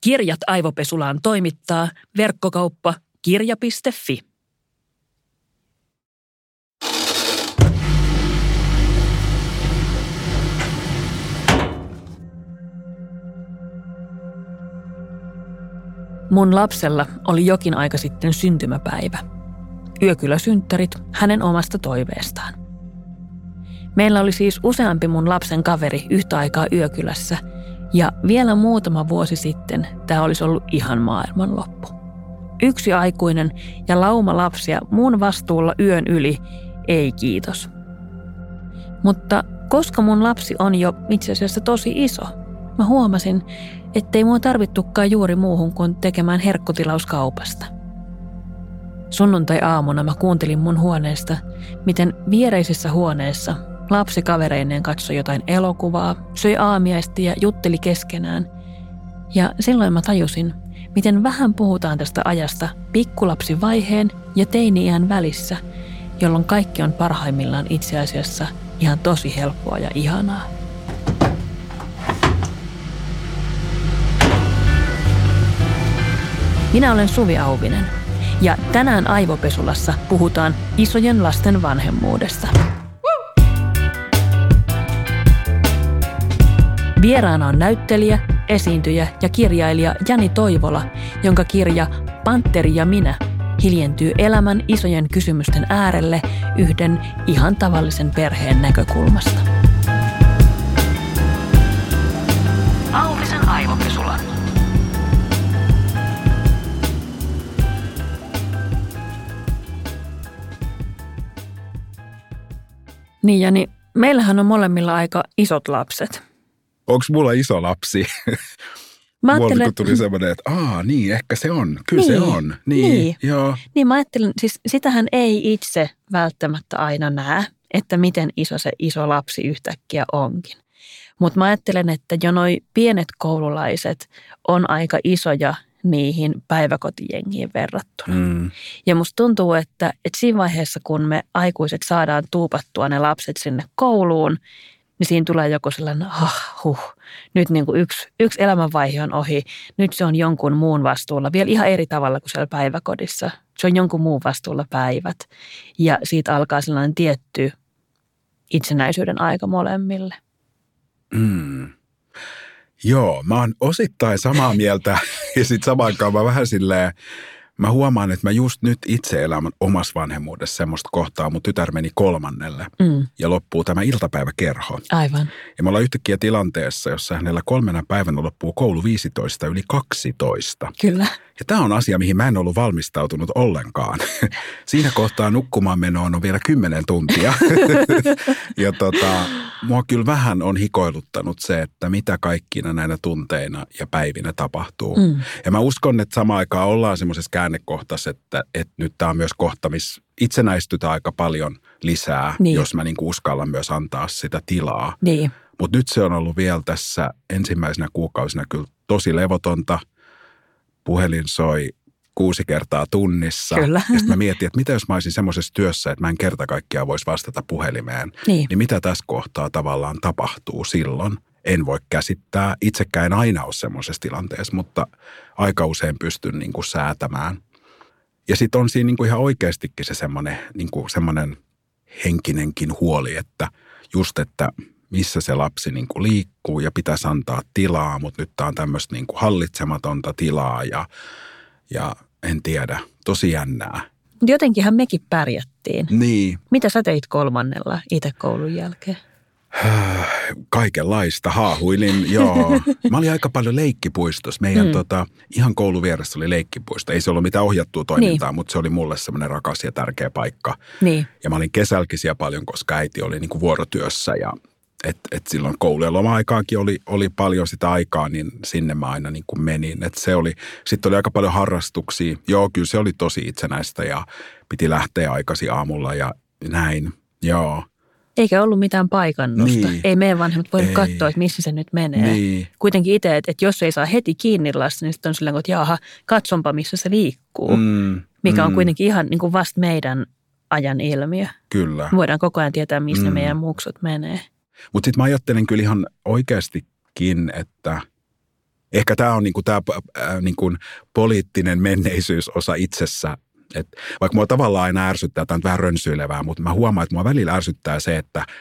Kirjat aivopesulaan toimittaa verkkokauppa kirja.fi. Mun lapsella oli jokin aika sitten syntymäpäivä. Yökyläsynttärit hänen omasta toiveestaan. Meillä oli siis useampi mun lapsen kaveri yhtä aikaa yökylässä, ja vielä muutama vuosi sitten tämä olisi ollut ihan maailmanloppu. Yksi aikuinen ja lauma lapsia mun vastuulla yön yli, ei kiitos. Mutta koska mun lapsi on jo itse asiassa tosi iso, mä huomasin, ettei mua tarvittukaan juuri muuhun kuin tekemään herkkotilaus kaupasta. Sunnuntai-aamuna mä kuuntelin mun huoneesta, miten viereisessä huoneessa lapsi kavereineen katsoi jotain elokuvaa, söi aamiaisti ja jutteli keskenään. Ja silloin mä tajusin, miten vähän puhutaan tästä ajasta pikkulapsivaiheen ja teini-iän välissä, jolloin kaikki on parhaimmillaan itse asiassa ihan tosi helppoa ja ihanaa. Minä olen Suvi Auvinen ja tänään Aivopesulassa puhutaan isojen lasten vanhemmuudesta. Vieraana on näyttelijä, esiintyjä ja kirjailija Jani Toivola, jonka kirja Panteri ja minä hiljentyy elämän isojen kysymysten äärelle yhden ihan tavallisen perheen näkökulmasta. Auvisen aivopesula. Niin Jani, meillähän on molemmilla aika isot lapset. Onko mulla iso lapsi? Mä Mulla kun tuli semmoinen, että aa niin, ehkä se on. Kyllä Niin, se on. Niin, niin. joo. niin mä ajattelen, siis sitähän ei itse välttämättä aina näe, että miten iso se iso lapsi yhtäkkiä onkin. Mutta mä ajattelen, että jo noi pienet koululaiset on aika isoja niihin päiväkotijengiin verrattuna. Mm. Ja musta tuntuu, että, että siinä vaiheessa, kun me aikuiset saadaan tuupattua ne lapset sinne kouluun, niin siinä tulee joku sellainen, ah, huh, nyt niin kuin yksi, yksi elämänvaihe on ohi, nyt se on jonkun muun vastuulla, vielä ihan eri tavalla kuin siellä päiväkodissa. Se on jonkun muun vastuulla päivät. Ja siitä alkaa sellainen tietty itsenäisyyden aika molemmille. Mm. Joo, mä oon osittain samaa mieltä ja sitten samaan mä vähän silleen, mä huomaan, että mä just nyt itse elän omassa vanhemmuudessa semmoista kohtaa, mun tytär meni kolmannelle Mm, ja loppuu tämä iltapäiväkerho. aivan. Ja me ollaan yhtäkkiä tilanteessa, jossa hänellä kolmena päivänä loppuu koulu 15 yli 12. Kyllä. Ja tämä on asia, mihin mä en ollut valmistautunut ollenkaan. Siinä kohtaa nukkumaan menoon on vielä 10 tuntia. ja tota, mua kyllä vähän on hikoiluttanut se, että mitä kaikkina näinä tunteina ja päivinä tapahtuu. Mm. Ja mä uskon, että samaan aikaan ollaan semmoisessa käännekohtassa, että, että nyt tämä on myös kohta, missä itsenäistytään aika paljon lisää, Niin. jos mä niinku uskallan myös antaa sitä tilaa. Niin. Mutta nyt se on ollut vielä tässä ensimmäisenä kuukausina kyllä tosi levotonta. Puhelin soi kuusi kertaa tunnissa. Kyllä. Ja sitten mä mietin, että mitä jos mä olisin semmoisessa työssä, että mä en kerta kaikkiaan voisi vastata puhelimeen. Niin. Niin mitä tässä kohtaa tavallaan tapahtuu silloin? En voi käsittää. Itsekään aina ole semmoisessa tilanteessa, mutta aika usein pystyn niin kuin säätämään. Ja sitten on siinä niin kuin ihan oikeastikin se semmoinen, niin kuin semmoinen henkinenkin huoli, että just, että missä se lapsi niin kuin liikkuu ja pitäisi antaa tilaa, mutta nyt tämä on tämmöistä niin kuin hallitsematonta tilaa ja, ja en tiedä, tosi jännää. Mutta jotenkinhan mekin pärjättiin. Niin, Mitä sä teit kolmannella itse koulun jälkeen? kaikenlaista haahuilin, joo. Mä olin aika paljon leikkipuistossa. Meidän Mm. tota, ihan koulun vieressä oli leikkipuisto. Ei se ollut mitään ohjattua toimintaa, niin. mutta se oli mulle semmoinen rakas ja tärkeä paikka. Niin. Ja mä olin kesälläkin siellä paljon, koska äiti oli niin kuin vuorotyössä ja et, et silloin koulu- ja loma-aikaankin oli, oli paljon sitä aikaa, niin sinne mä aina niin kuin menin. Et se oli, sitten oli aika paljon harrastuksia. Joo, kyllä se oli tosi itsenäistä ja piti lähteä aikaisin aamulla ja näin. Joo, Eikä ollut mitään paikannusta. Niin. Ei meidän vanhemmat voinut katsoa, että missä se nyt menee. niin. Kuitenkin itse, että, että jos ei saa heti kiinni lasta, niin sitten on silleen, että jaha, katsonpa missä se liikkuu. Mm, mikä on mm, kuitenkin ihan niin kuin vasta meidän ajan ilmiö. Kyllä. Voidaan koko ajan tietää, missä. Mm. meidän muksut menee. Mutta sitten mä ajattelen kyllä ihan oikeastikin, että Ehkä tämä on niinku tämä äh, niinku poliittinen menneisyysosa itsessä. Et vaikka mua tavallaan aina ärsyttää, tämä on vähän rönsyilevää, mutta mä huomaan, että mua välillä ärsyttää se, että –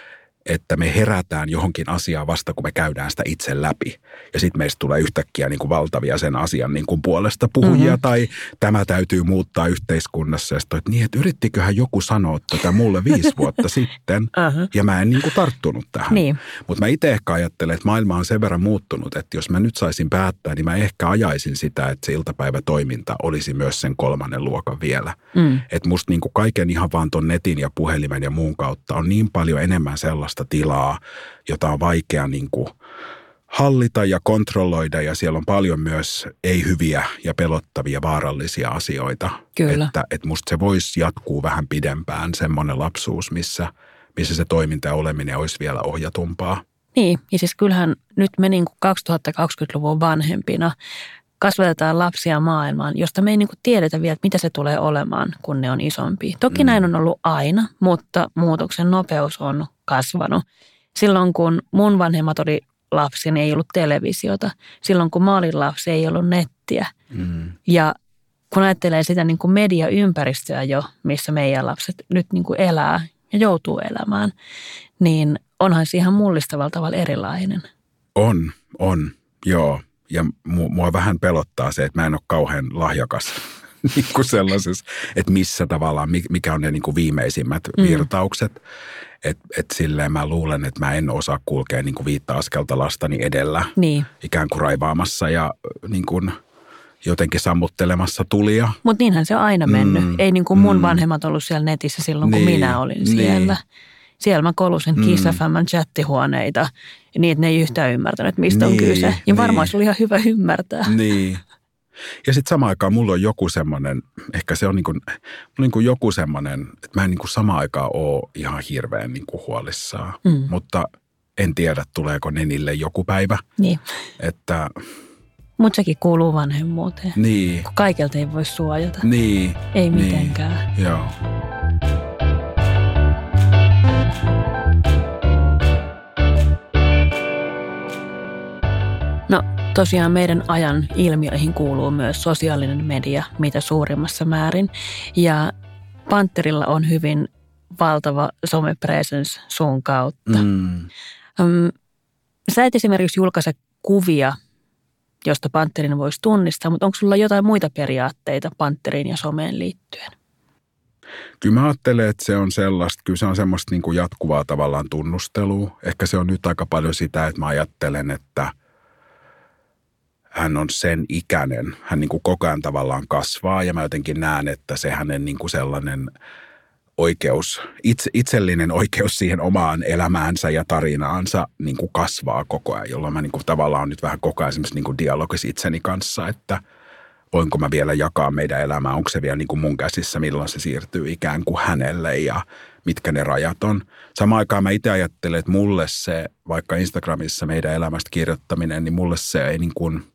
että me herätään johonkin asiaan vasta, kun me käydään sitä itse läpi. Ja sitten meistä tulee yhtäkkiä niin kuin valtavia sen asian niin kuin puolesta puhujia mm-hmm. tai tämä täytyy muuttaa yhteiskunnassa. Ja sitten, että niin, että yrittiköhän joku sanoa tätä mulle viisi vuotta sitten uh-huh. ja mä en niin kuin tarttunut tähän. Niin. Mutta mä itse ehkä ajattelen, että maailma on sen verran muuttunut, että jos mä nyt saisin päättää, niin mä ehkä ajaisin sitä, että se iltapäivätoiminta olisi myös sen kolmannen luokan vielä. Mm. Että musta niin kuin kaiken ihan vaan ton netin ja puhelimen ja muun kautta on niin paljon enemmän sellaista, sellaista tilaa, jota on vaikea niin kuin hallita ja kontrolloida ja siellä on paljon myös ei-hyviä ja pelottavia vaarallisia asioita. Kyllä. Että, että musta se voisi jatkuu vähän pidempään semmoinen lapsuus, missä, missä se toiminta ja oleminen olisi vielä ohjatumpaa. Niin, ja siis kyllähän nyt me niin kuin 2020-luvun vanhempina kasvatetaan lapsia maailmaan, josta me ei niin kuin tiedetä vielä, mitä se tulee olemaan, kun ne on isompi. Toki mm. näin on ollut aina, mutta muutoksen nopeus on kasvanut. Silloin kun mun vanhemmat oli lapsi, niin ei ollut televisiota. Silloin kun mä olin lapsi, ei ollut nettiä. Mm. Ja kun ajattelee sitä niin kuin mediaympäristöä jo, missä meidän lapset nyt niin kuin elää ja joutuu elämään, niin onhan se ihan mullistavalla tavalla erilainen. On, on, joo. Ja mua vähän pelottaa se, että mä en ole kauhean lahjakas niin kuin sellaisessa, että missä tavallaan, mikä on ne niin kuin viimeisimmät mm. virtaukset. Että et silleen mä luulen, että mä en osaa kulkea niin kuin viittä askelta lastani edellä. Niin. Ikään kuin raivaamassa ja niin kuin jotenkin sammuttelemassa tulia. Mutta niinhän se on aina mennyt. Mm, Ei niin kuin mun mm. vanhemmat ollut siellä netissä silloin, kun niin, minä olin niin. siellä. Siellä mä kolusin mm. Kiss chattihuoneita niin, että ne ei yhtään ymmärtänyt, mistä niin, on kyse. Ja niin. varmaan se oli ihan hyvä ymmärtää. Niin. Ja sitten samaan aikaan mulla on joku semmoinen, ehkä se on niin kuin, niin kuin joku semmoinen, että mä en niin kuin samaan aikaan ole ihan hirveän niin kuin huolissaan. Mm. Mutta en tiedä, tuleeko Nenille joku päivä. Niin. Että... Mutta sekin kuuluu vanhemmuuteen. Niin. Kun kaikelta ei voi suojata. Niin. Ei niin. mitenkään. Joo. Tosiaan meidän ajan ilmiöihin kuuluu myös sosiaalinen media mitä suurimmassa määrin. Ja Panterilla on hyvin valtava somepresence sun kautta. Mm. Sä et esimerkiksi julkaise kuvia, josta Panterin voisi tunnistaa, mutta onko sulla jotain muita periaatteita Panteriin ja someen liittyen? Kyllä mä ajattelen, että se on sellaista, kyllä se on semmoista niin kuin jatkuvaa tavallaan tunnustelua. Ehkä se on nyt aika paljon sitä, että mä ajattelen, että – hän on sen ikäinen. Hän niin kuin koko ajan tavallaan kasvaa ja mä jotenkin näen, että se hänen niin kuin sellainen oikeus, itse, itsellinen oikeus siihen omaan elämäänsä ja tarinaansa niin kuin kasvaa koko ajan, jolloin mä niin kuin tavallaan on nyt vähän koko ajan niin kuin dialogissa itseni kanssa, että voinko mä vielä jakaa meidän elämää, onko se vielä niin kuin mun käsissä, milloin se siirtyy ikään kuin hänelle ja mitkä ne rajat on. Samaan aikaan mä itse ajattelen, että mulle se, vaikka Instagramissa meidän elämästä kirjoittaminen, niin mulle se ei niin kuin –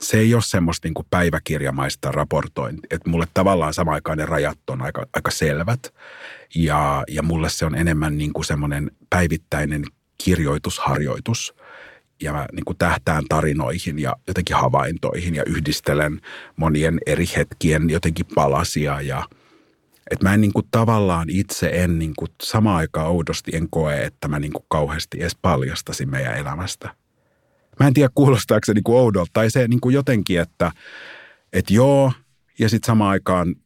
se ei ole semmoista niin kuin päiväkirjamaista raportointia. Että mulle tavallaan samaan aikaan ne rajat on aika, aika selvät. Ja, ja mulle se on enemmän niin kuin semmoinen päivittäinen kirjoitusharjoitus. Ja mä niin kuin tähtään tarinoihin ja jotenkin havaintoihin ja yhdistelen monien eri hetkien jotenkin palasia ja – että mä en niin kuin tavallaan itse en niin kuin samaan aikaan oudosti en koe, että mä niin kuin kauheasti edes paljastasin meidän elämästä. Mä en tiedä kuulostaako se niinku oudolta tai se niinku jotenkin, että et joo ja sitten samaan aikaan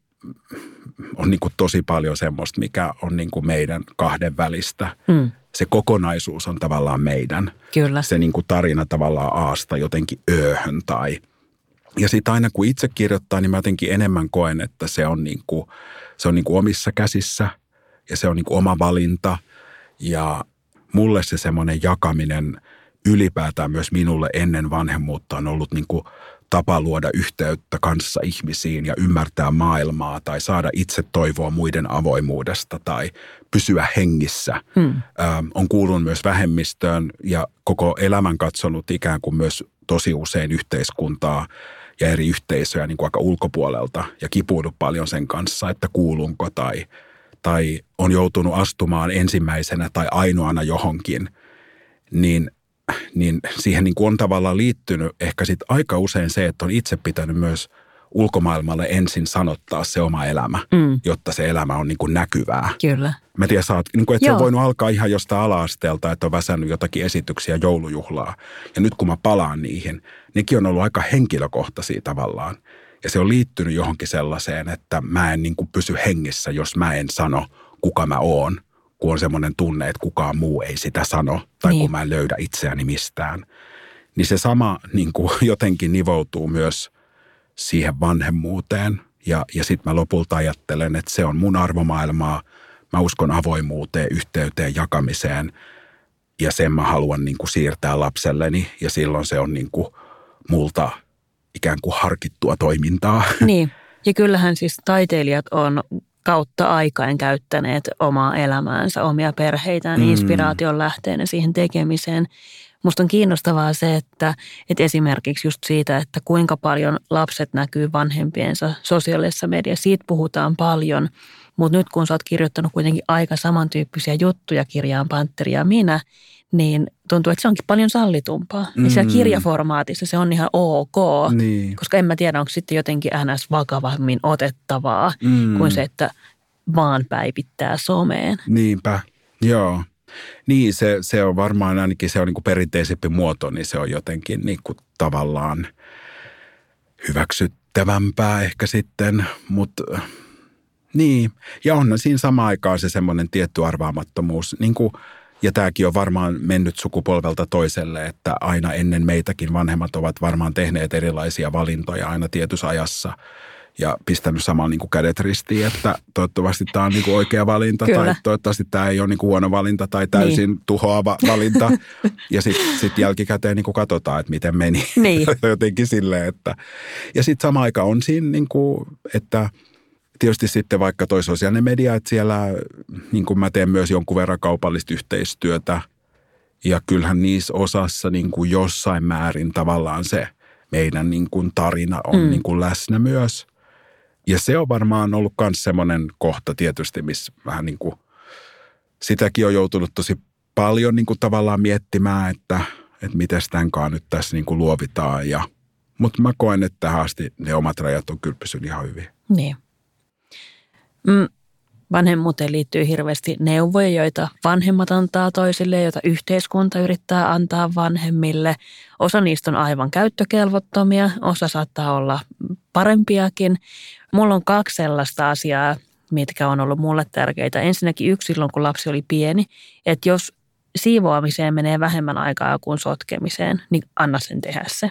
on niinku tosi paljon semmoista, mikä on niinku meidän kahden välistä. Mm. Se kokonaisuus on tavallaan meidän. Kyllä. Se niinku tarina tavallaan aasta jotenkin ööhön tai ja sitten aina kun itse kirjoittaa, niin mä jotenkin enemmän koen, että se on, niinku, se on niinku omissa käsissä ja se on niinku oma valinta. Ja mulle se semmoinen jakaminen – ylipäätään myös minulle ennen vanhemmuutta on ollut niin kuin tapa luoda yhteyttä kanssa ihmisiin ja ymmärtää maailmaa tai saada itse toivoa muiden avoimuudesta tai pysyä hengissä. Hmm. Ö, on kuulunut myös vähemmistöön ja koko elämän katsonut ikään kuin myös tosi usein yhteiskuntaa ja eri yhteisöjä niin kuin aika ulkopuolelta ja kipuudut paljon sen kanssa, että kuulunko tai, tai on joutunut astumaan ensimmäisenä tai ainoana johonkin, niin – niin siihen niin kuin on tavallaan liittynyt ehkä sit aika usein se, että on itse pitänyt myös ulkomaailmalle ensin sanottaa se oma elämä, mm. jotta se elämä on niin kuin näkyvää. Kyllä. Mä tiedän, sä oot, niin kuin, että Joo. se on voinut alkaa ihan jostain ala-asteelta, että on väsännyt jotakin esityksiä joulujuhlaa. Ja nyt kun mä palaan niihin, nekin on ollut aika henkilökohtaisia tavallaan. Ja se on liittynyt johonkin sellaiseen, että mä en niin kuin pysy hengissä, jos mä en sano, kuka mä oon – kun on semmoinen tunne, että kukaan muu ei sitä sano tai niin. kun mä en löydä itseäni mistään. Niin se sama niin kuin jotenkin nivoutuu myös siihen vanhemmuuteen. Ja, ja sitten mä lopulta ajattelen, että se on mun arvomaailmaa. Mä uskon avoimuuteen, yhteyteen, jakamiseen. Ja sen mä haluan niin kuin siirtää lapselleni. Ja silloin se on niin kuin multa ikään kuin harkittua toimintaa. Niin. Ja kyllähän siis taiteilijat on kautta aikain käyttäneet omaa elämäänsä, omia perheitään mm. inspiraation lähteenä siihen tekemiseen. Musta on kiinnostavaa se, että, että esimerkiksi just siitä, että kuinka paljon lapset näkyy vanhempiensa sosiaalisessa mediassa, siitä puhutaan paljon. Mutta nyt kun sä oot kirjoittanut kuitenkin aika samantyyppisiä juttuja kirjaan Panteri ja minä, niin tuntuu, että se onkin paljon sallitumpaa. Mm. Ja siellä kirjaformaatissa se on ihan ok, niin. koska en mä tiedä, onko sitten jotenkin ns. vakavammin otettavaa mm. kuin se, että vaan päivittää someen. Niinpä, joo. Niin, se, se on varmaan ainakin se on niin kuin perinteisempi muoto, niin se on jotenkin niin kuin tavallaan hyväksyttävämpää ehkä sitten, mutta niin. Ja on siinä samaan aikaan se semmoinen tietty arvaamattomuus, niin kuin – ja tämäkin on varmaan mennyt sukupolvelta toiselle, että aina ennen meitäkin vanhemmat ovat varmaan tehneet erilaisia valintoja aina tietyssä ajassa ja pistänyt saman niin kuin kädet ristiin, että toivottavasti tämä on niin kuin oikea valinta Kyllä. tai toivottavasti tämä ei ole niin kuin huono valinta tai täysin niin. tuhoava valinta. ja sitten sit jälkikäteen niin kuin katsotaan, että miten meni. Niin. Jotenkin silleen, että ja sitten sama aika on siinä, niin kuin, että – tietysti sitten vaikka toi sosiaalinen media, että siellä niin kuin mä teen myös jonkun verran kaupallista yhteistyötä. Ja kyllähän niissä osassa niin kuin jossain määrin tavallaan se meidän niin kuin tarina on mm. niin kuin läsnä myös. Ja se on varmaan ollut myös semmoinen kohta tietysti, missä vähän niin kuin sitäkin on joutunut tosi paljon niin kuin tavallaan miettimään, että, että miten tämänkaan nyt tässä niin kuin luovitaan. Ja, mutta mä koen, että tähän asti ne omat rajat on kyllä pysynyt ihan hyvin. Niin. Mm, vanhemmuuteen liittyy hirveästi neuvoja, joita vanhemmat antaa toisille, joita yhteiskunta yrittää antaa vanhemmille. Osa niistä on aivan käyttökelvottomia, osa saattaa olla parempiakin. Mulla on kaksi sellaista asiaa, mitkä on ollut mulle tärkeitä. Ensinnäkin yksi silloin, kun lapsi oli pieni, että jos siivoamiseen menee vähemmän aikaa kuin sotkemiseen, niin anna sen tehdä se.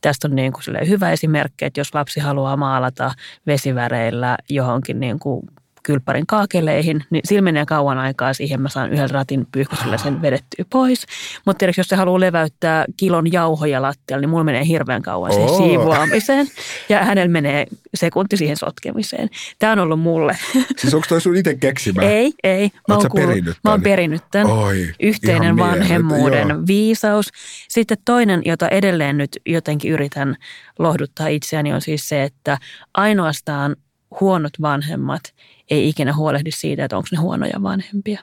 Tästä on niin kuin hyvä esimerkki, että jos lapsi haluaa maalata vesiväreillä johonkin niin kuin kylppärin kaakeleihin, niin sillä menee kauan aikaa siihen, mä saan yhden ratin pyyhkäisyllä sen vedettyä pois. Mutta tiedätkö, jos se haluaa leväyttää kilon jauhoja lattialle, niin mulla menee hirveän kauan siihen siivoamiseen. Ja hänellä menee sekunti siihen sotkemiseen. Tämä on ollut mulle. Siis onko toi sun itse keksimä? Ei, ei. Mä oon, kuullut, perinnyt mä oon perinnyt tämän. Oi, Yhteinen vanhemmuuden joo. viisaus. Sitten toinen, jota edelleen nyt jotenkin yritän lohduttaa itseäni, on siis se, että ainoastaan huonot vanhemmat ei ikinä huolehdi siitä, että onko ne huonoja vanhempia.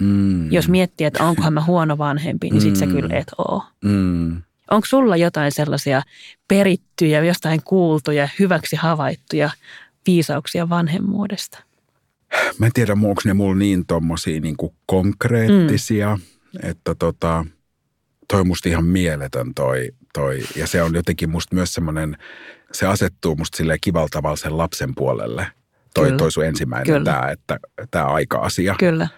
Mm. Jos miettii, että onkohan mä huono vanhempi, niin sit sä mm. kyllä et oo. Mm. Onko sulla jotain sellaisia perittyjä, jostain kuultuja, hyväksi havaittuja viisauksia vanhemmuudesta? Mä en tiedä, onko ne mulla niin tommosia niin kuin konkreettisia, mm. että tota, toi musta ihan mieletön toi, toi. Ja se on jotenkin musta myös semmoinen, se asettuu musta silleen kivalla tavalla sen lapsen puolelle – toi, kyllä. toi sun ensimmäinen tämä, että tämä aika-asia. Kyllä.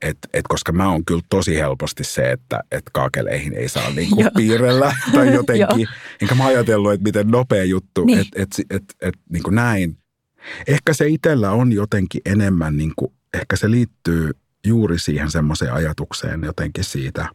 Et, et koska mä oon kyllä tosi helposti se, että et kaakeleihin ei saa niinku piirrellä tai jotenkin. Enkä mä ajatellut, että miten nopea juttu, niin. että et, et, et, niinku näin. Ehkä se itsellä on jotenkin enemmän, niinku, ehkä se liittyy juuri siihen semmoiseen ajatukseen jotenkin siitä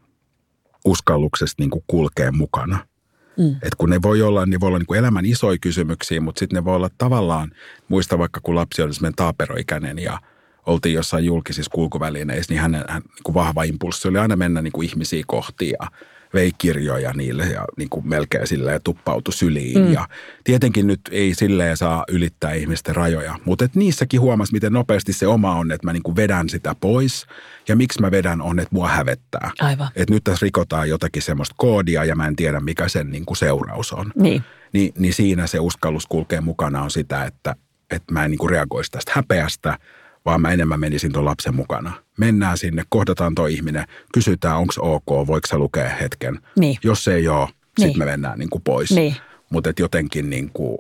uskalluksesta niinku kulkea mukana – Mm. Et kun ne voi olla, ne voi olla niin kuin elämän isoja kysymyksiä, mutta sitten ne voi olla tavallaan, muista vaikka kun lapsi oli semmoinen taaperoikäinen ja oltiin jossain julkisissa kulkuvälineissä, niin hänen hän, niin kuin vahva impulssi oli aina mennä niin kuin ihmisiä kohti ja vei kirjoja niille ja niin kuin melkein silleen tuppautui syliin. Mm. Ja tietenkin nyt ei silleen saa ylittää ihmisten rajoja, mutta et niissäkin huomasi, miten nopeasti se oma on, että mä niin kuin vedän sitä pois. Ja miksi mä vedän on, että mua hävettää. Aivan. Että nyt tässä rikotaan jotakin semmoista koodia ja mä en tiedä, mikä sen niin kuin seuraus on. Niin. Ni, niin siinä se uskallus kulkee mukana on sitä, että, että mä en niin kuin reagoisi tästä häpeästä, vaan mä enemmän menisin tuon lapsen mukana. Mennään sinne, kohdataan tuo ihminen, kysytään, onko ok, voiko se lukea hetken. Niin. Jos se ei ole, Niin. sitten me mennään niin kuin pois. Niin. Mutta jotenkin niin kuin,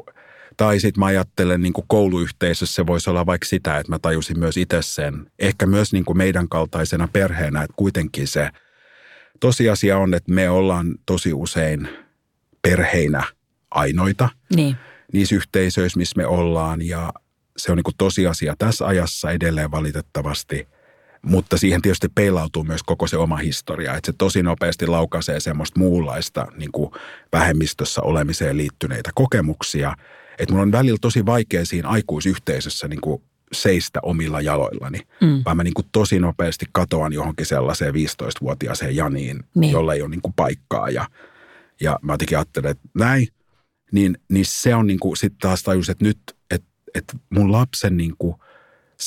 tai sitten mä ajattelen niin kuin kouluyhteisössä se voisi olla vaikka sitä, että mä tajusin myös itse sen, ehkä myös niin kuin meidän kaltaisena perheenä, että kuitenkin se tosiasia on, että me ollaan tosi usein perheinä ainoita Niin. niissä yhteisöissä, missä me ollaan ja se on niin kuin tosiasia tässä ajassa edelleen valitettavasti. Mutta siihen tietysti peilautuu myös koko se oma historia, että se tosi nopeasti laukaisee semmoista muunlaista niin kuin vähemmistössä olemiseen liittyneitä kokemuksia. Että mun on välillä tosi vaikea siinä aikuisyhteisössä niin kuin seistä omilla jaloillani, Mm. vaan mä niin kuin tosi nopeasti katoan johonkin sellaiseen 15-vuotiaaseen Janiin, Niin. jolla ei ole niin kuin paikkaa. Ja, ja mä jotenkin ajattelen, että näin, niin, niin se on niin kuin sitten taas tajus, että nyt, että, että mun lapsen niin kuin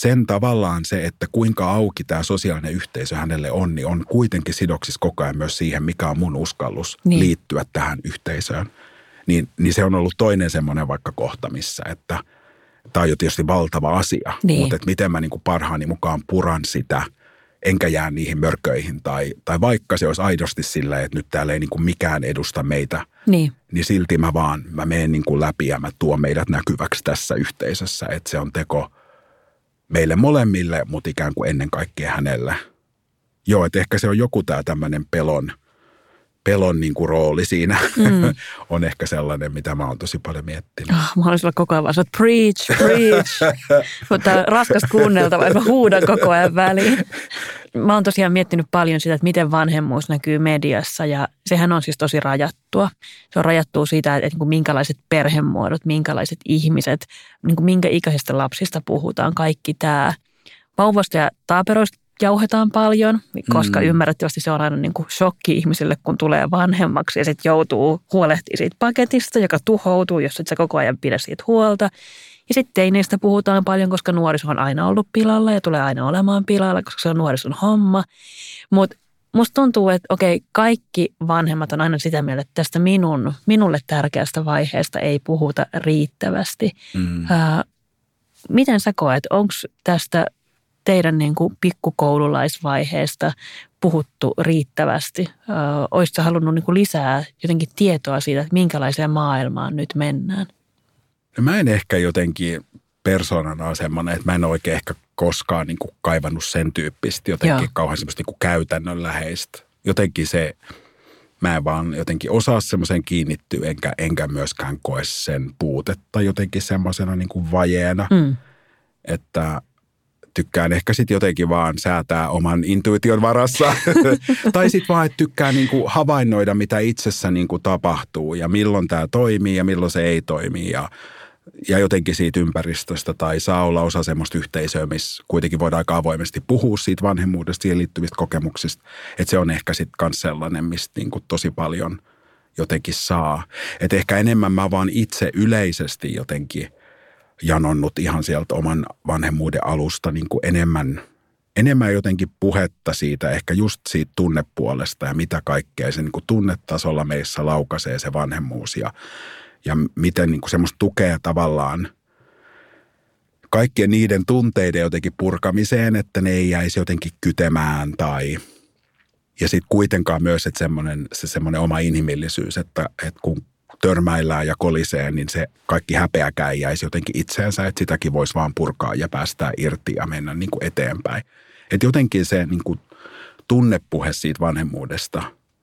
sen tavallaan se, että kuinka auki tämä sosiaalinen yhteisö hänelle on, niin on kuitenkin sidoksissa koko ajan myös siihen, mikä on mun uskallus Niin. liittyä tähän yhteisöön. Niin, niin se on ollut toinen semmoinen vaikka kohta, missä, että tämä on jo tietysti valtava asia, Niin. mutta että miten mä niin kuin parhaani mukaan puran sitä, enkä jää niihin mörköihin. Tai, tai vaikka se olisi aidosti silleen, että nyt täällä ei niin kuin mikään edusta meitä, Niin. niin silti mä vaan, mä menen niin kuin läpi ja mä tuon meidät näkyväksi tässä yhteisössä, että se on teko meille molemmille, mutta ikään kuin ennen kaikkea hänelle. Joo, että ehkä se on joku tämä tämmöinen pelon, pelon niin kuin rooli siinä mm. on ehkä sellainen, mitä mä oon tosi paljon miettinyt. Oh, mä haluaisin olla koko ajan vaan, että preach, preach. Mutta raskasta kuunneltavaa, mä huudan koko ajan väliin. Mä oon tosiaan miettinyt paljon sitä, että miten vanhemmuus näkyy mediassa ja sehän on siis tosi rajattua. Se on rajattua siitä, että, niin minkälaiset perhemuodot, minkälaiset ihmiset, niin kuin minkä ikäisistä lapsista puhutaan, kaikki tämä. Vauvasta ja taaperoista jauhetaan paljon, koska mm. Mm. ymmärrettävästi se on aina niin kuin shokki ihmiselle, kun tulee vanhemmaksi ja sitten joutuu huolehtimaan siitä paketista, joka tuhoutuu, jos et sä koko ajan pidä siitä huolta. Ja sitten teineistä puhutaan paljon, koska nuoriso on aina ollut pilalla ja tulee aina olemaan pilalla, koska se on nuorison homma. Mutta musta tuntuu, että okei, kaikki vanhemmat on aina sitä mieltä, että tästä minun, minulle tärkeästä vaiheesta ei puhuta riittävästi. Mm. Ää, miten sä koet, onko tästä teidän niin kuin pikkukoululaisvaiheesta puhuttu riittävästi? Olisitko halunnut niin kuin lisää jotenkin tietoa siitä, että minkälaiseen maailmaan nyt mennään? No mä en ehkä jotenkin persoonana semmoinen, että mä en oikein ehkä koskaan niin kuin kaivannut sen tyyppistä jotenkin Joo. kauhean semmoista niin kuin käytännönläheistä. Jotenkin se, mä en vaan jotenkin osaa semmoiseen kiinnittyä, enkä, enkä myöskään koe sen puutetta jotenkin semmoisena niin kuin vajeena, Mm. että tykkään ehkä sitten jotenkin vaan säätää oman intuition varassa. tai sitten vaan, että tykkään niinku havainnoida, mitä itsessä niinku tapahtuu ja milloin tämä toimii ja milloin se ei toimi. Ja, ja jotenkin siitä ympäristöstä tai saa olla osa semmoista yhteisöä, missä kuitenkin voidaan aika avoimesti puhua siitä vanhemmuudesta, siihen liittyvistä kokemuksista. Että se on ehkä sitten myös sellainen, mistä niinku tosi paljon jotenkin saa. Että ehkä enemmän mä vaan itse yleisesti jotenkin – janonnut ihan sieltä oman vanhemmuuden alusta niin kuin enemmän, enemmän jotenkin puhetta siitä, ehkä just siitä tunnepuolesta ja mitä kaikkea se niin kuin tunnetasolla meissä laukaisee se vanhemmuus ja, ja miten niin kuin semmoista tukea tavallaan kaikkien niiden tunteiden jotenkin purkamiseen, että ne ei jäisi jotenkin kytemään tai ja sitten kuitenkaan myös että semmoinen, se semmoinen oma inhimillisyys, että, että kun törmäillään ja kolisee, niin se kaikki häpeäkään jäisi jotenkin itseensä, että sitäkin voisi vaan purkaa ja päästää irti ja mennä niin kuin eteenpäin. Että jotenkin se niin kuin tunnepuhe siitä vanhemmuudesta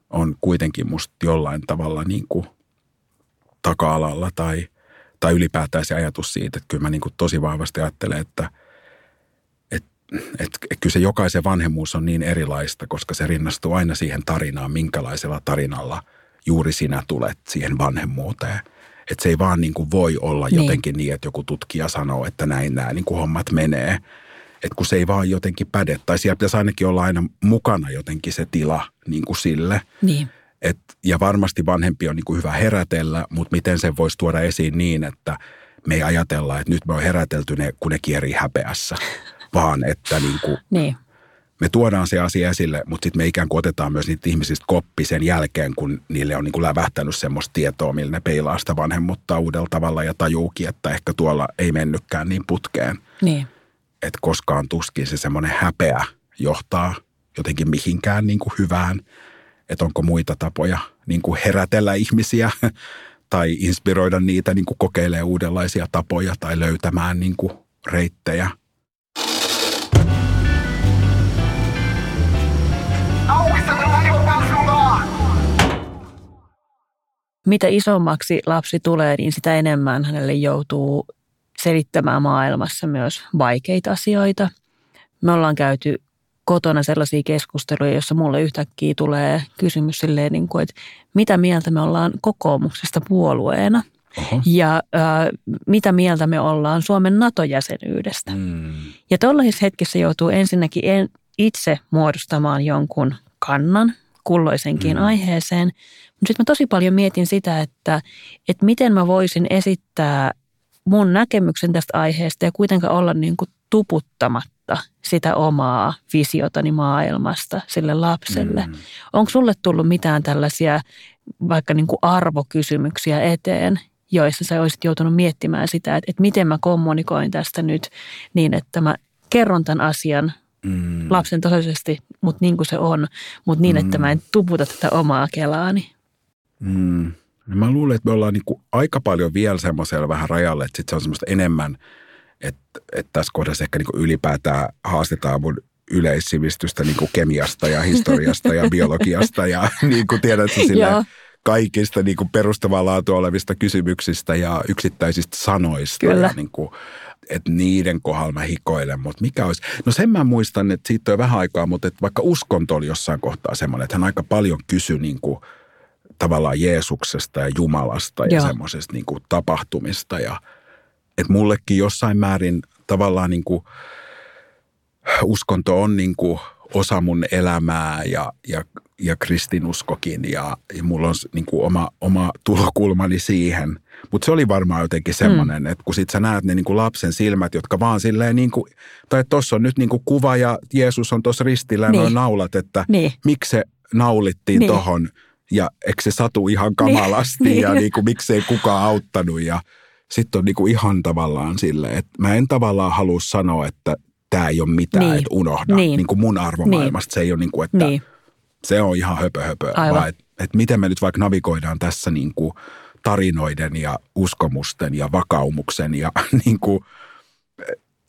on kuitenkin musta jollain tavalla niin kuin taka-alalla tai, tai ylipäätään se ajatus siitä, että kyllä mä niin kuin tosi vahvasti ajattelen, että et, et, et kyllä se jokaisen vanhemmuus on niin erilaista, koska se rinnastuu aina siihen tarinaan, minkälaisella tarinalla – juuri sinä tulet siihen vanhemmuuteen. Että se ei vaan niin kuin voi olla Niin. jotenkin niin, että joku tutkija sanoo, että näin nämä niin kuin hommat menee. Että kun se ei vaan jotenkin päde. Tai siellä pitäisi ainakin olla aina mukana jotenkin se tila niin kuin sille. Niin. Et, ja varmasti vanhempi on niin kuin hyvä herätellä, mutta miten sen voisi tuoda esiin niin, että me ei ajatella, että nyt me on herätelty ne, kun ne kierii häpeässä, vaan että niin kuin Niin. Me tuodaan se asia esille, mutta sitten me ikään kuin otetaan myös niitä ihmisistä koppi sen jälkeen, kun niille on niin kuin lävähtänyt semmoista tietoa, millä ne peilaa sitä vanhemmuutta uudella tavalla ja tajuukin, että ehkä tuolla ei mennytkään niin putkeen. Niin. Että koskaan tuskin se semmoinen häpeä johtaa jotenkin mihinkään niin kuin hyvään. Että onko muita tapoja niin kuin herätellä ihmisiä tai inspiroida niitä niin kuin kokeilemaan uudenlaisia tapoja tai löytämään niin kuin reittejä – Mitä isommaksi lapsi tulee, niin sitä enemmän hänelle joutuu selittämään maailmassa myös vaikeita asioita. Me ollaan käyty kotona sellaisia keskusteluja, joissa mulle yhtäkkiä tulee kysymys silleen, niin kuin, että mitä mieltä me ollaan kokoomuksesta puolueena Oho. ja äh, mitä mieltä me ollaan Suomen NATO-jäsenyydestä. Mm. Ja tuollaisissa hetkissä joutuu ensinnäkin en, itse muodostamaan jonkun kannan kulloisenkin Mm. aiheeseen. Mutta sitten mä tosi paljon mietin sitä, että, että miten mä voisin esittää mun näkemyksen tästä aiheesta ja kuitenkaan olla niin kuin tuputtamatta sitä omaa visiotani maailmasta sille lapselle. Mm. Onko sulle tullut mitään tällaisia vaikka niin kuin arvokysymyksiä eteen, joissa sä olisit joutunut miettimään sitä, että, että miten mä kommunikoin tästä nyt niin, että mä kerron tämän asian Mm. lapsen tasoisesti, mutta niin kuin se on, mutta niin, että Mm. mä en tuputa tätä omaa kelaani. Mm. No mä luulen, että me ollaan niin aika paljon vielä semmoisella vähän rajalle, että sit se on semmoista enemmän, että, että tässä kohdassa ehkä niin ylipäätään haastetaan mun yleissivistystä niin kemiasta ja historiasta ja biologiasta ja niin kuin tiedätkö sille Joo. kaikista niin kuin perustavaa laatua olevista kysymyksistä ja yksittäisistä sanoista. Kyllä. Ja niin kuin, että niiden kohdalla mä hikoilen, mutta mikä olisi? No sen mä muistan, että siitä on vähän aikaa, mutta että vaikka uskonto oli jossain kohtaa semmoinen, että hän aika paljon kysyi niin kuin, tavallaan Jeesuksesta ja Jumalasta ja Joo. semmoisesta niin kuin tapahtumista. Ja, että mullekin jossain määrin tavallaan niin kuin, uskonto on niin kuin osa mun elämää ja, ja, ja kristinuskokin ja, ja mulla on niin kuin oma, oma tulokulmani siihen. Mutta se oli varmaan jotenkin semmoinen, mm. että kun sit sä näet ne niin kuin lapsen silmät, jotka vaan silleen niin kuin, tai tuossa on nyt niin kuin kuva ja Jeesus on tuossa ristillä ja Niin. noin naulat, että Niin. miksi se naulittiin Niin. niin. tohon ja eikö se satu ihan kamalasti Niin. ja niin kuin, miksei kukaan auttanut ja sitten on niin kuin ihan tavallaan silleen, että mä en tavallaan halua sanoa, että tämä ei ole mitään, Niin. niin. että unohda. Niin. Niin. niin kuin mun arvomaailmasta niin. se ei ole niin kuin, että Niin. niin. se on ihan höpö höpö, Aivan. vaan että et miten me nyt vaikka navigoidaan tässä niin kuin tarinoiden ja uskomusten ja vakaumuksen ja niin kuin,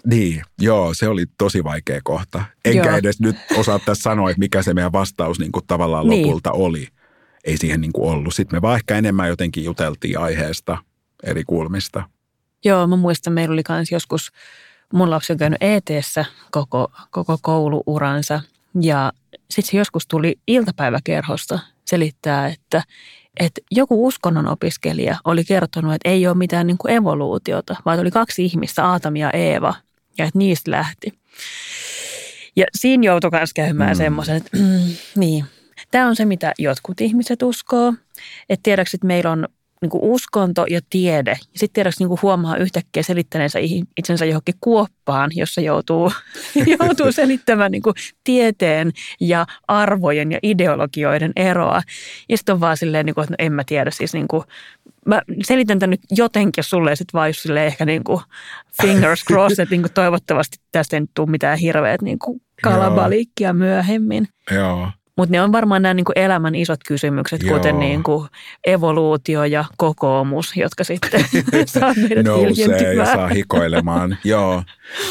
niin, joo, se oli tosi vaikea kohta. Enkä Joo. edes nyt osaa tässä sanoa, että mikä se meidän vastaus niin kuin tavallaan Niin. lopulta oli. Ei siihen niin kuin ollut. Sitten me vaan ehkä enemmän jotenkin juteltiin aiheesta eri kulmista. Joo, mä muistan, meillä oli kans joskus, mun lapsi on käynyt ETssä koko, koko kouluuransa ja sitten se joskus tuli iltapäiväkerhosta selittää, että, että joku uskonnon opiskelija oli kertonut, että ei ole mitään niin kuin evoluutiota, vaan oli kaksi ihmistä, Aatami ja Eeva, ja että niistä lähti. Ja siinä joutui myös käymään. Mm. semmoisen, että mm, niin, tämä on se, mitä jotkut ihmiset uskoo. Että tiedäks, että meillä on niin kuin uskonto ja tiede. Ja sitten tiedäks niin kuin huomaa yhtäkkiä selittäneensä itsensä johonkin kuoppaan, jossa joutuu, joutuu selittämään niin kuin tieteen ja arvojen ja ideologioiden eroa. Ja sitten on vaan silleen, niin kuin, että no en mä tiedä siis niin kuin, mä selitän tämän nyt jotenkin sulle ja sitten vaan just silleen ehkä niin kuin fingers crossed, että niin kuin toivottavasti tästä ei nyt tule mitään hirveät niin kuin kalabaliikkia myöhemmin. Joo. Mutta ne on varmaan nämä niin kuin elämän isot kysymykset, Joo. kuten niin kuin evoluutio ja kokoomus, jotka sitten saa meidät nousee ja saa hikoilemaan. Joo.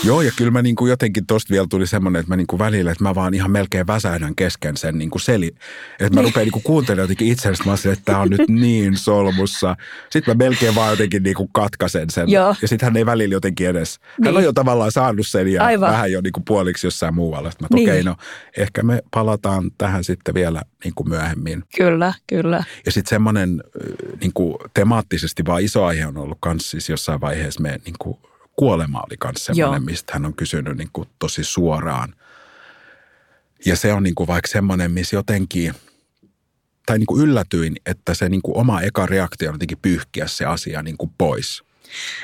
Joo, ja kyllä mä niin kuin jotenkin tosta vielä tuli semmoinen, että mä niin kuin välillä, että mä vaan ihan melkein väsähdän kesken sen niin kuin seli. Että mä rupean niin kuin kuuntelemaan jotenkin itseäni, mä että tämä on nyt niin solmussa. Sitten mä melkein vaan jotenkin niin kuin katkaisen sen. Joo. Ja sitten hän ei välillä jotenkin edes, hän Niin. on jo tavallaan saanut sen ja Aivan. vähän jo niin kuin puoliksi jossain muualla. Sitten mä, Niin. okei, no ehkä me palataan tähän sitten vielä niin kuin myöhemmin. Kyllä, kyllä. Ja sitten semmoinen niin kuin temaattisesti vaan iso aihe on ollut kans siis jossain vaiheessa me niin kuin kuolema oli kans Joo. semmoinen, mistä hän on kysynyt niin kuin tosi suoraan. Ja se on niin kuin vaikka semmoinen, missä jotenkin, tai niin kuin yllätyin, että se niin kuin oma eka reaktio on jotenkin pyyhkiä se asia niin kuin pois.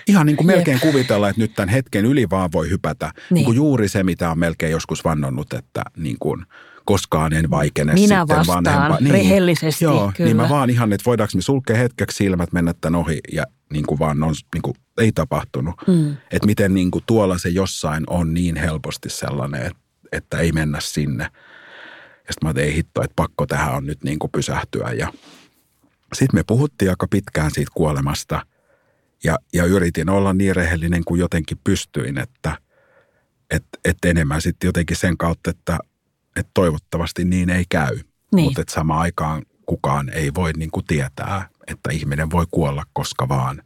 Ihan niin kuin melkein Jep. kuvitella, että nyt tämän hetken yli vaan voi hypätä. Niin. Niin kuin juuri se, mitä on melkein joskus vannonnut, että niin kuin koskaan en vaikene Minä sitten vastaan vanhempa. Niin, rehellisesti, Joo, kyllä. niin mä vaan ihan, että voidaanko me sulkea hetkeksi silmät, mennä tämän ohi ja niin kuin vaan on, niin kuin, ei tapahtunut. Mm. Että miten niin kuin tuolla se jossain on niin helposti sellainen, että, että ei mennä sinne. Ja sitten mä tein hitto, että pakko tähän on nyt niin kuin pysähtyä. Ja sitten me puhuttiin aika pitkään siitä kuolemasta ja, ja yritin olla niin rehellinen kuin jotenkin pystyin, että et, et enemmän sitten jotenkin sen kautta, että et toivottavasti niin ei käy. Niin. Mutta samaan aikaan kukaan ei voi niin kuin tietää, että ihminen voi kuolla koska vaan.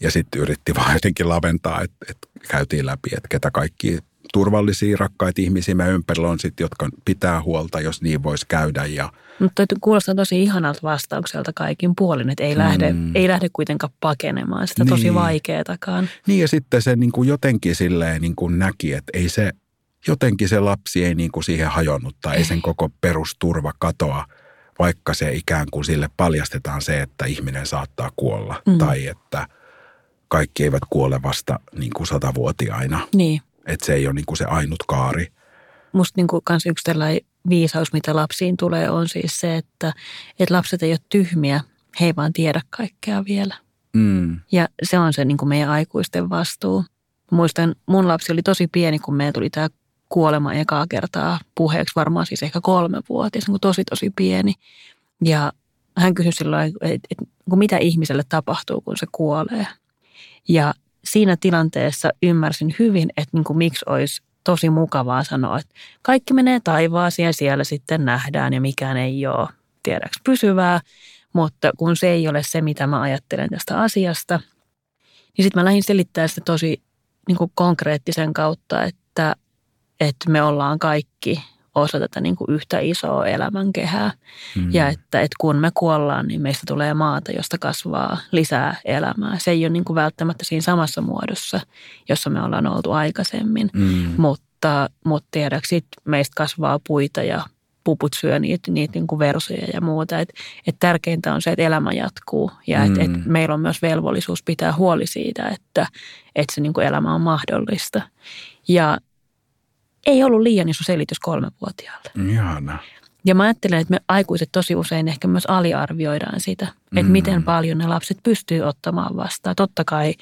Ja sitten yritti vaan jotenkin laventaa, että, että käytiin läpi, että ketä kaikki turvallisia, rakkaita ihmisiä me ympärillä on sitten, jotka pitää huolta, jos niin voisi käydä. Ja, Mutta kuulostaa tosi ihanalta vastaukselta kaikin puolin, että ei, lähde, ei lähde kuitenkaan pakenemaan sitä tosi Niin. vaikeatakaan. niin ja sitten se niin kuin jotenkin silleen niin kuin näki, että ei se, jotenkin se lapsi ei niin kuin siihen hajonnut tai ei sen koko perusturva katoa, vaikka se ikään kuin sille paljastetaan se, että ihminen saattaa kuolla mm. tai että kaikki eivät kuole vasta niin kuin satavuotiaina. Niin. Että se ei ole niin kuin se ainut kaari. Musta niin kuin kans yksi tällainen viisaus, mitä lapsiin tulee, on siis se, että, että lapset ei ole tyhmiä, he ei vaan tiedä kaikkea vielä. Mm. Ja se on se niin kuin meidän aikuisten vastuu. Muistan, mun lapsi oli tosi pieni, kun meillä tuli tämä kuolema ekaa kertaa puheeksi, varmaan siis ehkä kolme vuotias, niin tosi tosi pieni. Ja hän kysyi silloin, että, että mitä ihmiselle tapahtuu, kun se kuolee. Ja siinä tilanteessa ymmärsin hyvin, että niin kuin miksi olisi tosi mukavaa sanoa, että kaikki menee taivaaseen ja siellä sitten nähdään ja mikään ei ole, tiedäks, pysyvää. Mutta kun se ei ole se, mitä mä ajattelen tästä asiasta, niin sitten mä lähdin selittämään sitä tosi niin kuin konkreettisen kautta, että, että me ollaan kaikki osa tätä niin kuin yhtä isoa elämänkehää. Mm. Ja että, että kun me kuollaan, niin meistä tulee maata, josta kasvaa lisää elämää. Se ei ole niin kuin välttämättä siinä samassa muodossa, jossa me ollaan oltu aikaisemmin. Mm. Mutta, mutta tiedäks, sit meistä kasvaa puita ja puput syö niitä, niitä niin kuin versoja ja muuta. Et, et tärkeintä on se, että elämä jatkuu ja että et Mm. meillä on myös velvollisuus pitää huoli siitä, että, että se niin kuin elämä on mahdollista. Ja ei ollut liian iso selitys kolmevuotiaalle. Ihana. Ja mä ajattelen, että me aikuiset tosi usein ehkä myös aliarvioidaan sitä, että Mm. miten paljon ne lapset pystyy ottamaan vastaan. Totta kai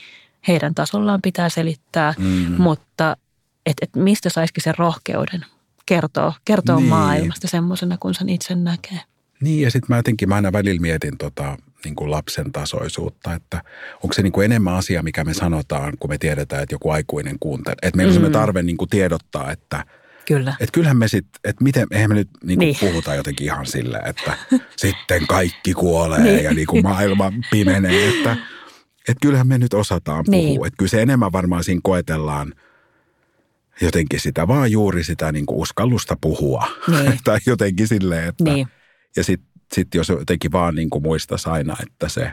heidän tasollaan pitää selittää, Mm. mutta että et mistä saisikin sen rohkeuden kertoa, kertoa Niin. maailmasta semmoisena, kun sen itse näkee. Niin ja sitten mä jotenkin, mä aina välillä mietin tota, niin kuin lapsen tasoisuutta, että onko se niin kuin enemmän asia, mikä me sanotaan, kun me tiedetään, että joku aikuinen kuuntelee. Että meillä on Mm. sellainen tarve niin kuin tiedottaa, että Kyllä. että kyllähän me sitten, että miten, eihän me nyt niin Niin. puhuta jotenkin ihan silleen, että sitten kaikki kuolee Niin. ja niin kuin maailma pimenee, että että kyllähän me nyt osataan puhua. Niin. Että kyllä se enemmän varmaan siinä koetellaan jotenkin sitä, vaan juuri sitä niin kuin uskallusta puhua. Niin. tai jotenkin silleen, että Niin. Ja sitten sit jos jotenkin vaan niin kuin muistaisi aina, että se,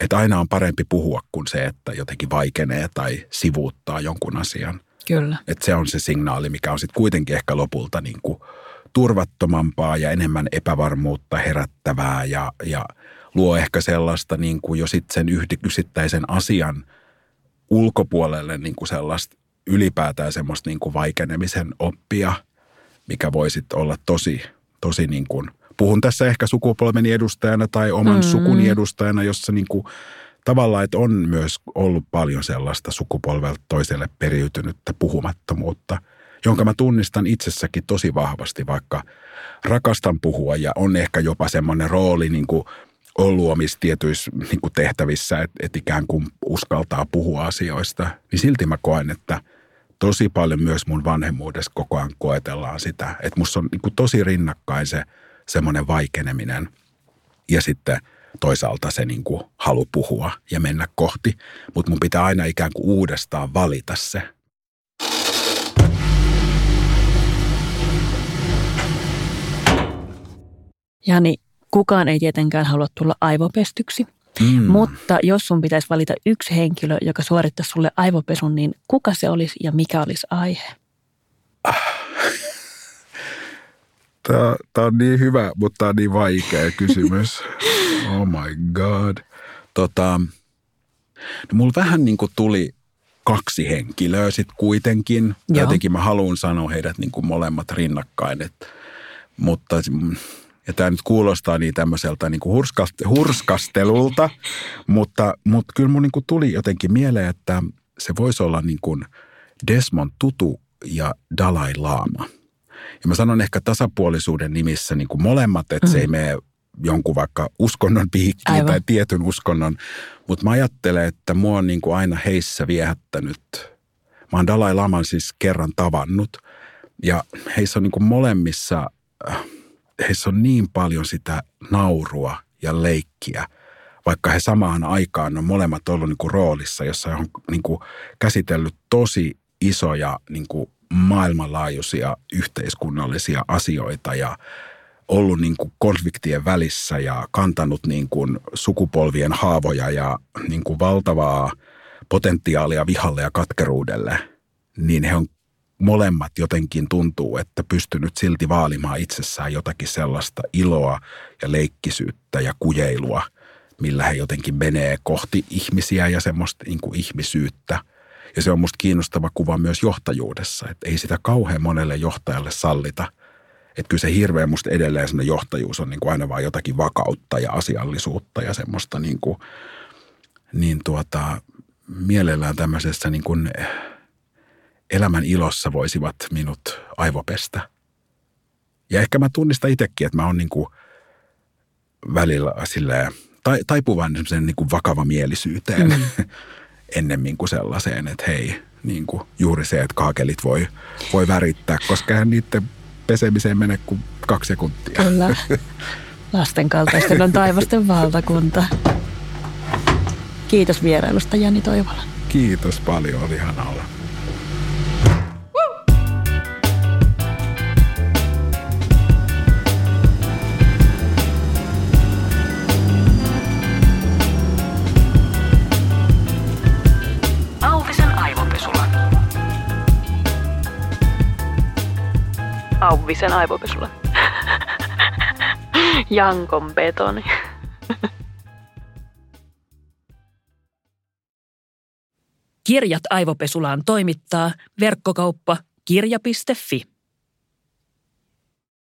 että aina on parempi puhua kuin se, että jotenkin vaikenee tai sivuuttaa jonkun asian. Kyllä. Että se on se signaali, mikä on sitten kuitenkin ehkä lopulta niin kuin turvattomampaa ja enemmän epävarmuutta herättävää ja, ja luo ehkä sellaista niin kuin jo sitten sen yksittäisen asian ulkopuolelle niin kuin sellaista ylipäätään semmoista niin kuin vaikenemisen oppia, mikä voi sitten olla tosi, tosi niin kuin, puhun tässä ehkä sukupolveni edustajana tai oman Mm. sukuni edustajana, jossa niin kuin tavallaan, että on myös ollut paljon sellaista sukupolvelta toiselle periytynyttä puhumattomuutta, jonka mä tunnistan itsessäkin tosi vahvasti, vaikka rakastan puhua ja on ehkä jopa semmoinen rooli niin kuin ollut omissa tietyissä niin kuin tehtävissä, että, että ikään kuin uskaltaa puhua asioista, niin silti mä koen, että tosi paljon myös mun vanhemmuudessa koko ajan koetellaan sitä, että musta on niin kuin tosi rinnakkain se semmoinen vaikeneminen ja sitten toisaalta se niin kuin halu puhua ja mennä kohti, mutta mun pitää aina ikään kuin uudestaan valita se. Jani, kukaan ei tietenkään halua tulla aivopestyksi, Mm. mutta jos sun pitäisi valita yksi henkilö, joka suorittaisi sulle aivopesun, niin kuka se olisi ja mikä olisi aihe? Tämä, tämä on niin hyvä, mutta tämä on niin vaikea kysymys. Oh my god. Tota, no mulla vähän niin kuin tuli kaksi henkilöä sitten kuitenkin. Joo. Jotenkin mä haluan sanoa heidät niin kuin molemmat rinnakkain. Et, mutta ja tämä nyt kuulostaa niin tämmöiseltä niin kuin hurskastelulta, mutta, mutta kyllä mun niin kuin tuli jotenkin mieleen, että se voisi olla niin kuin Desmond Tutu ja Dalai Lama. Ja mä sanon ehkä tasapuolisuuden nimissä niin kuin molemmat, että mm. se ei mm. mene jonkun vaikka uskonnon piikkiin Aivan. tai tietyn uskonnon. Mutta mä ajattelen, että mua on niin kuin aina heissä viehättänyt. Mä oon Dalai Laman siis kerran tavannut. Ja heissä on niin kuin molemmissa, äh, heissä on niin paljon sitä naurua ja leikkiä, vaikka he samaan aikaan on molemmat ollut niin kuin roolissa, jossa on niin kuin käsitellyt tosi isoja niin kuin maailmanlaajuisia yhteiskunnallisia asioita ja ollut niin kuin konfliktien välissä ja kantanut niin kuin sukupolvien haavoja ja niin kuin valtavaa potentiaalia vihalle ja katkeruudelle, niin he on molemmat jotenkin tuntuu, että pystynyt silti vaalimaan itsessään jotakin sellaista iloa ja leikkisyyttä ja kujeilua, millä he jotenkin menee kohti ihmisiä ja semmoista niin kuin ihmisyyttä. Ja se on musta kiinnostava kuva myös johtajuudessa, että ei sitä kauhean monelle johtajalle sallita – että kyllä se hirveän musta edelleen semmoinen johtajuus on niin kuin aina vaan jotakin vakautta ja asiallisuutta ja semmoista niin kuin, niin tuota, mielellään tämmöisessä niin kuin elämän ilossa voisivat minut aivopestä. Ja ehkä mä tunnistan itsekin, että mä oon niin kuin välillä silleen, tai, taipuvan semmoiseen niin kuin vakavamielisyyteen mm. ennemmin kuin sellaiseen, että hei, niin kuin juuri se, että kaakelit voi, voi värittää, koska niiden pesemiseen mene kuin kaksi sekuntia. Kyllä. Lasten kaltaisten on taivasten valtakunta. Kiitos vierailusta Jani Toivola. Kiitos paljon, oli ihana olla. Auvisen aivopesulla. Jankon betoni. Kirjat aivopesulaan toimittaa verkkokauppa kirja.fi.